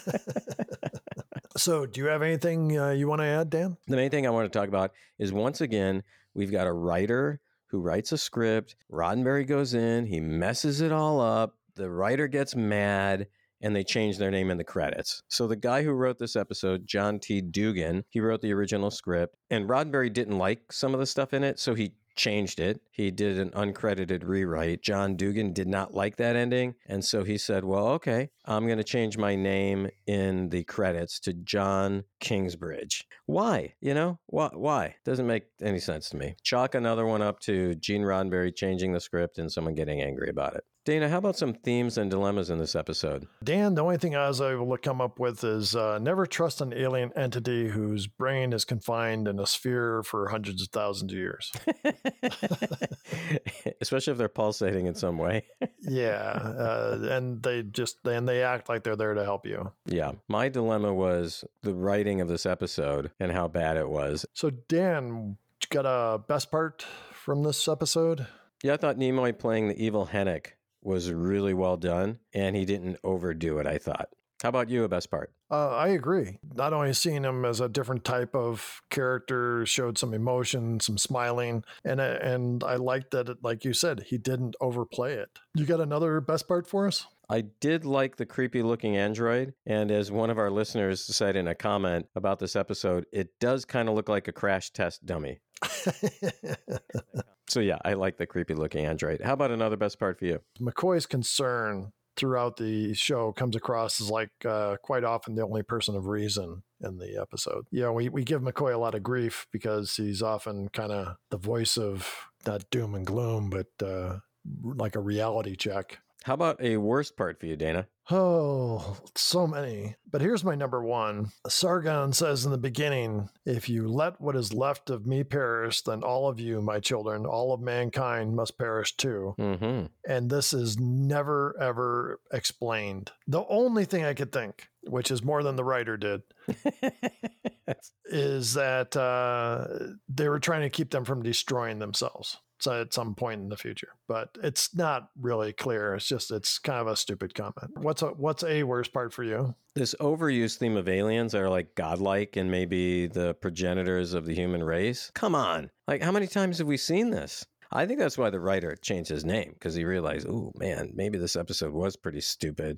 (laughs) so, do you have anything uh, you want to add, Dan? the main thing I want to talk about is once again, we've got a writer who writes a script. Roddenberry goes in, he messes it all up. The writer gets mad and they change their name in the credits. So the guy who wrote this episode, John T. Dugan, he wrote the original script, and Roddenberry didn't like some of the stuff in it, so he changed it. He did an uncredited rewrite. John Dugan did not like that ending. And so he said, well, okay, I'm going to change my name in the credits to John Kingsbridge. Why? You know, why? why? Doesn't make any sense to me. Chalk another one up to Gene Roddenberry changing the script and someone getting angry about it. Dana, how about some themes and dilemmas in this episode? Dan, the only thing I was able to come up with is uh, never trust an alien entity whose brain is confined in a sphere for hundreds of thousands of years. (laughs) (laughs) Especially if they're pulsating in some way. (laughs) yeah, uh, and they just and they act like they're there to help you. Yeah, my dilemma was the writing of this episode and how bad it was. So, Dan, got a best part from this episode? Yeah, I thought Nimoy playing the evil Henoch was really well done, and he didn't overdo it. I thought. How about you? A best part? Uh, I agree. Not only seeing him as a different type of character, showed some emotion, some smiling, and uh, and I liked that. It, like you said, he didn't overplay it. You got another best part for us? I did like the creepy looking android. And as one of our listeners said in a comment about this episode, it does kind of look like a crash test dummy. (laughs) (laughs) so, yeah, I like the creepy looking android. How about another best part for you? McCoy's concern throughout the show comes across as like uh, quite often the only person of reason in the episode. Yeah, we, we give McCoy a lot of grief because he's often kind of the voice of not doom and gloom, but uh, like a reality check. How about a worst part for you, Dana? Oh, (laughs) so many. But here's my number one. Sargon says in the beginning, If you let what is left of me perish, then all of you, my children, all of mankind must perish too. Mm-hmm. And this is never, ever explained. The only thing I could think, which is more than the writer did, (laughs) is that uh, they were trying to keep them from destroying themselves at some point in the future. But it's not really clear. It's just it's kind of a stupid comment. What's a what's a worst part for you? This overused theme of aliens are like godlike and maybe the progenitors of the human race. Come on. Like how many times have we seen this? I think that's why the writer changed his name because he realized, oh man, maybe this episode was pretty stupid.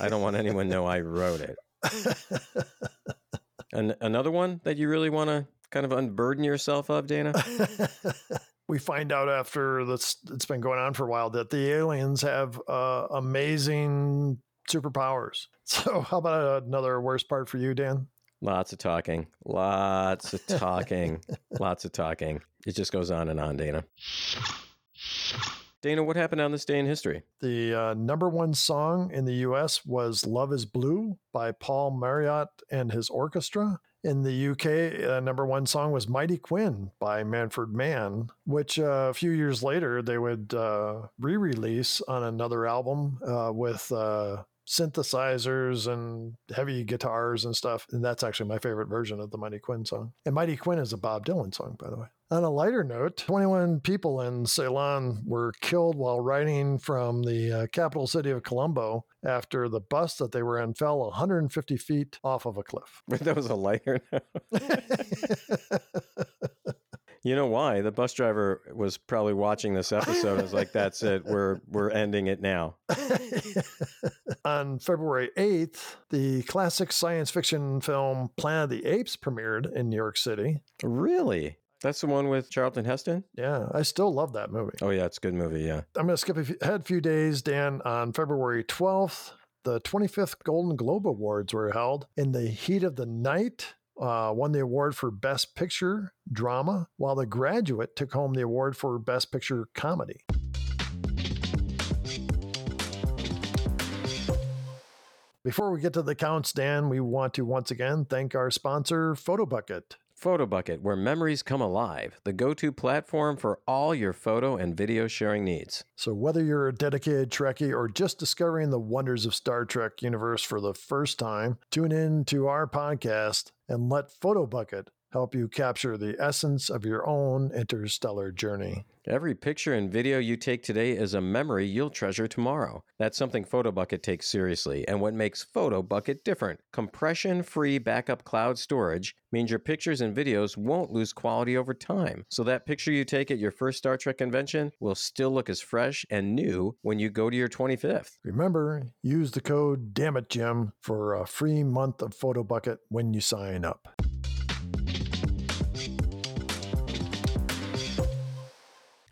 I don't want anyone to know I wrote it. (laughs) and another one that you really want to kind of unburden yourself of, Dana? (laughs) we find out after this it's been going on for a while that the aliens have uh, amazing superpowers. (laughs) So how about another worst part for you dan? Lots of talking. Lots of talking. (laughs) Lots of talking. It just goes on and on dana. Dana, what happened on this day in history? The uh, number one song in the US was Love is Blue by Paul Mauriat and his orchestra. In the UK, uh, number one song was Mighty Quinn by Manfred Mann, which uh, a few years later they would uh, re release on another album uh, with uh, synthesizers and heavy guitars and stuff. And that's actually my favorite version of the Mighty Quinn song. And Mighty Quinn is a Bob Dylan song, by the way. On a lighter note, 21 people in Ceylon were killed while riding from the uh, capital city of Colombo after the bus that they were in fell 150 feet off of a cliff. (laughs) that was a lighter note. (laughs) You know why? The bus driver was probably watching this episode was like, that's it. We're we're ending it now. (laughs) On February 8th, the classic science fiction film Planet of the Apes premiered in New York City. Really? That's the one with Charlton Heston? Yeah, I still love that movie. Oh, yeah, it's a good movie, yeah. I'm going to skip ahead a few days, Dan. On February 12th, the 25th Golden Globe Awards were held. In the heat of the night, uh, won the award for Best Picture Drama, while The Graduate took home the award for Best Picture Comedy. Before we get to the counts, Dan, we want to once again thank our sponsor, Photobucket. Photobucket, where memories come alive, the go to platform for all your photo and video sharing needs. So, whether you're a dedicated Trekkie or just discovering the wonders of Star Trek universe for the first time, tune in to our podcast and let Photobucket help you capture the essence of your own interstellar journey. Every picture and video you take today is a memory you'll treasure tomorrow. That's something PhotoBucket takes seriously, and what makes PhotoBucket different. Compression free backup cloud storage means your pictures and videos won't lose quality over time. So that picture you take at your first Star Trek convention will still look as fresh and new when you go to your 25th. Remember, use the code DAMMITJim for a free month of PhotoBucket when you sign up.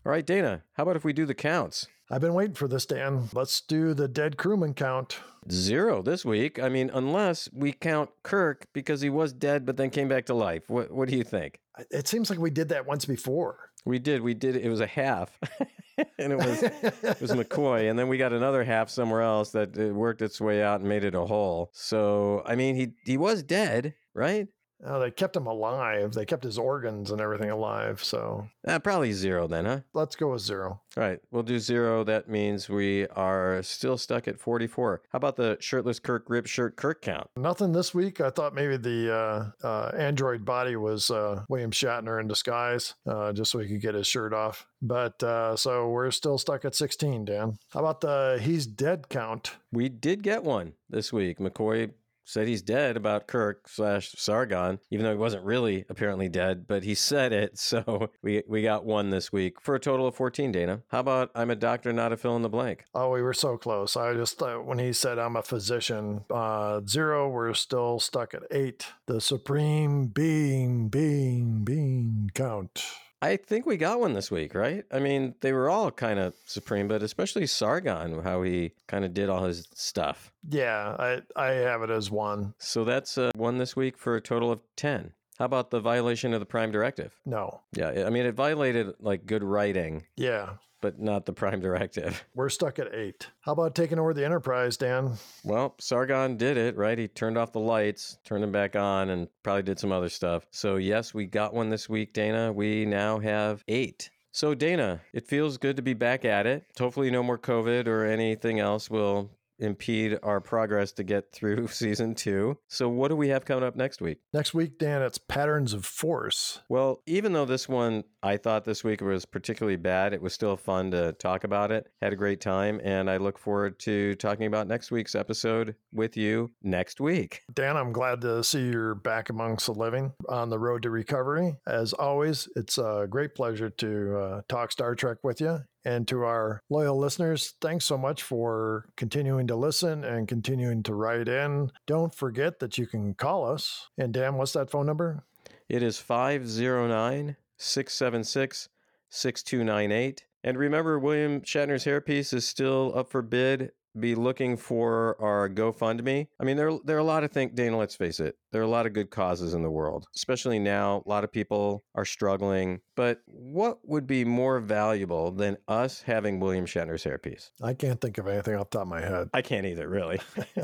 All right, Dana, how about if we do the counts? I've been waiting for this, Dan. Let's do the dead crewman count. Zero this week. I mean, unless we count Kirk because he was dead but then came back to life. What What do you think? It seems like we did that once before. We did. We did. It was a half, (laughs) and it was it was (laughs) McCoy, and then we got another half somewhere else that it worked its way out and made it a whole. So I mean, he he was dead, right? Oh, they kept him alive. They kept his organs and everything alive. So Uh, probably zero then, huh? let's go with zero. All right, we'll do zero. That means we are still stuck at 44. How about the shirtless Kirk rib shirt Kirk count? Nothing this week. I thought maybe the uh, uh, android body was uh, William Shatner in disguise, uh, just so he could get his shirt off. But uh, so we're still stuck at 16, Dan. How about the he's dead count? We did get one this week. McCoy said he's dead about Kirk slash Sargon, even though he wasn't really apparently dead, but he said it. (laughs) So we, we got one this week for a total of 14, Dana. How about I'm a doctor, not a fill in the blank? Oh, we were so close. I just thought when he said I'm a physician, uh, zero, we're still stuck at eight. The supreme being, being, being count. I think we got one this week, right? I mean, they were all kind of supreme, but especially Sargon, how he kind of did all his stuff. Yeah, I, I have it as one. So that's uh, one this week for a total of 10. How about the violation of the prime directive? No. Yeah, I mean, it violated like good writing, Yeah, but not the prime directive. (laughs) we're stuck at eight. How about taking over the Enterprise, Dan? Well, Sargon did it, right? He turned off the lights, turned them back on, and probably did some other stuff. So, yes, we got one this week, Dana. We now have eight. So, Dana, it feels good to be back at it. Hopefully, no more COVID or anything else will impede our progress to get through (laughs) season two. So, what do we have coming up next week? Next week, Dan, it's Patterns of Force. Well, even though this one I thought this week was particularly bad, it was still fun to talk about it. Had a great time, and I look forward to talking about next week's episode with you next week. Dan, I'm glad to see you're back amongst the living on the road to recovery. As always, it's a great pleasure to uh, talk Star Trek with you. And to our loyal listeners, thanks so much for continuing to listen and continuing to write in. Don't forget that you can call us. And Dan, what's that phone number? It is 509 676 6298. And remember, William Shatner's hairpiece is still up for bid. Be looking for our GoFundMe. I mean, there, there are a lot of things, Dana, let's face it, there are a lot of good causes in the world, especially now. A lot of people are struggling. But what would be more valuable than us having William Shatner's hairpiece? I can't think of anything off the top of my head. I can't either, really. (laughs)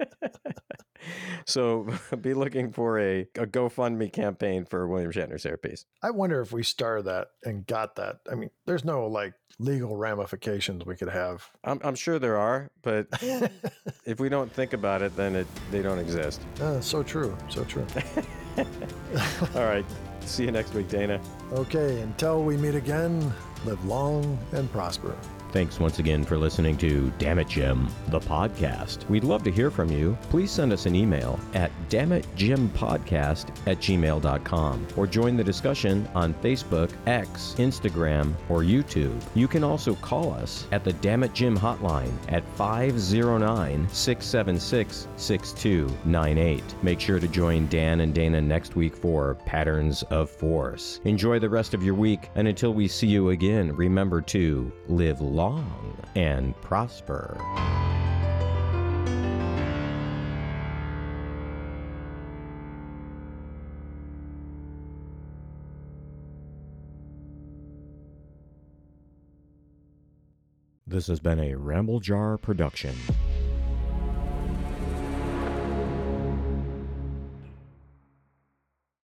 (laughs) so (laughs) be looking for a, a GoFundMe campaign for William Shatner's hairpiece. I wonder if we started that and got that. I mean, there's no like legal ramifications we could have. I'm, I'm sure there are, but (laughs) if we don't think about it, then it, they don't exist. Uh, so true. So true. (laughs) All right. See you next week, Dana. Okay, until we meet again, live long and prosper. Thanks once again for listening to Damn It Jim, the podcast. We'd love to hear from you. Please send us an email at dammitjimpodcast at gmail.com or join the discussion on Facebook, X, Instagram, or YouTube. You can also call us at the Damn It Jim hotline at 509 676 6298. Make sure to join Dan and Dana next week for Patterns of Force. Enjoy the rest of your week, and until we see you again, remember to live long and prosper. This has been a Ramble Jar production.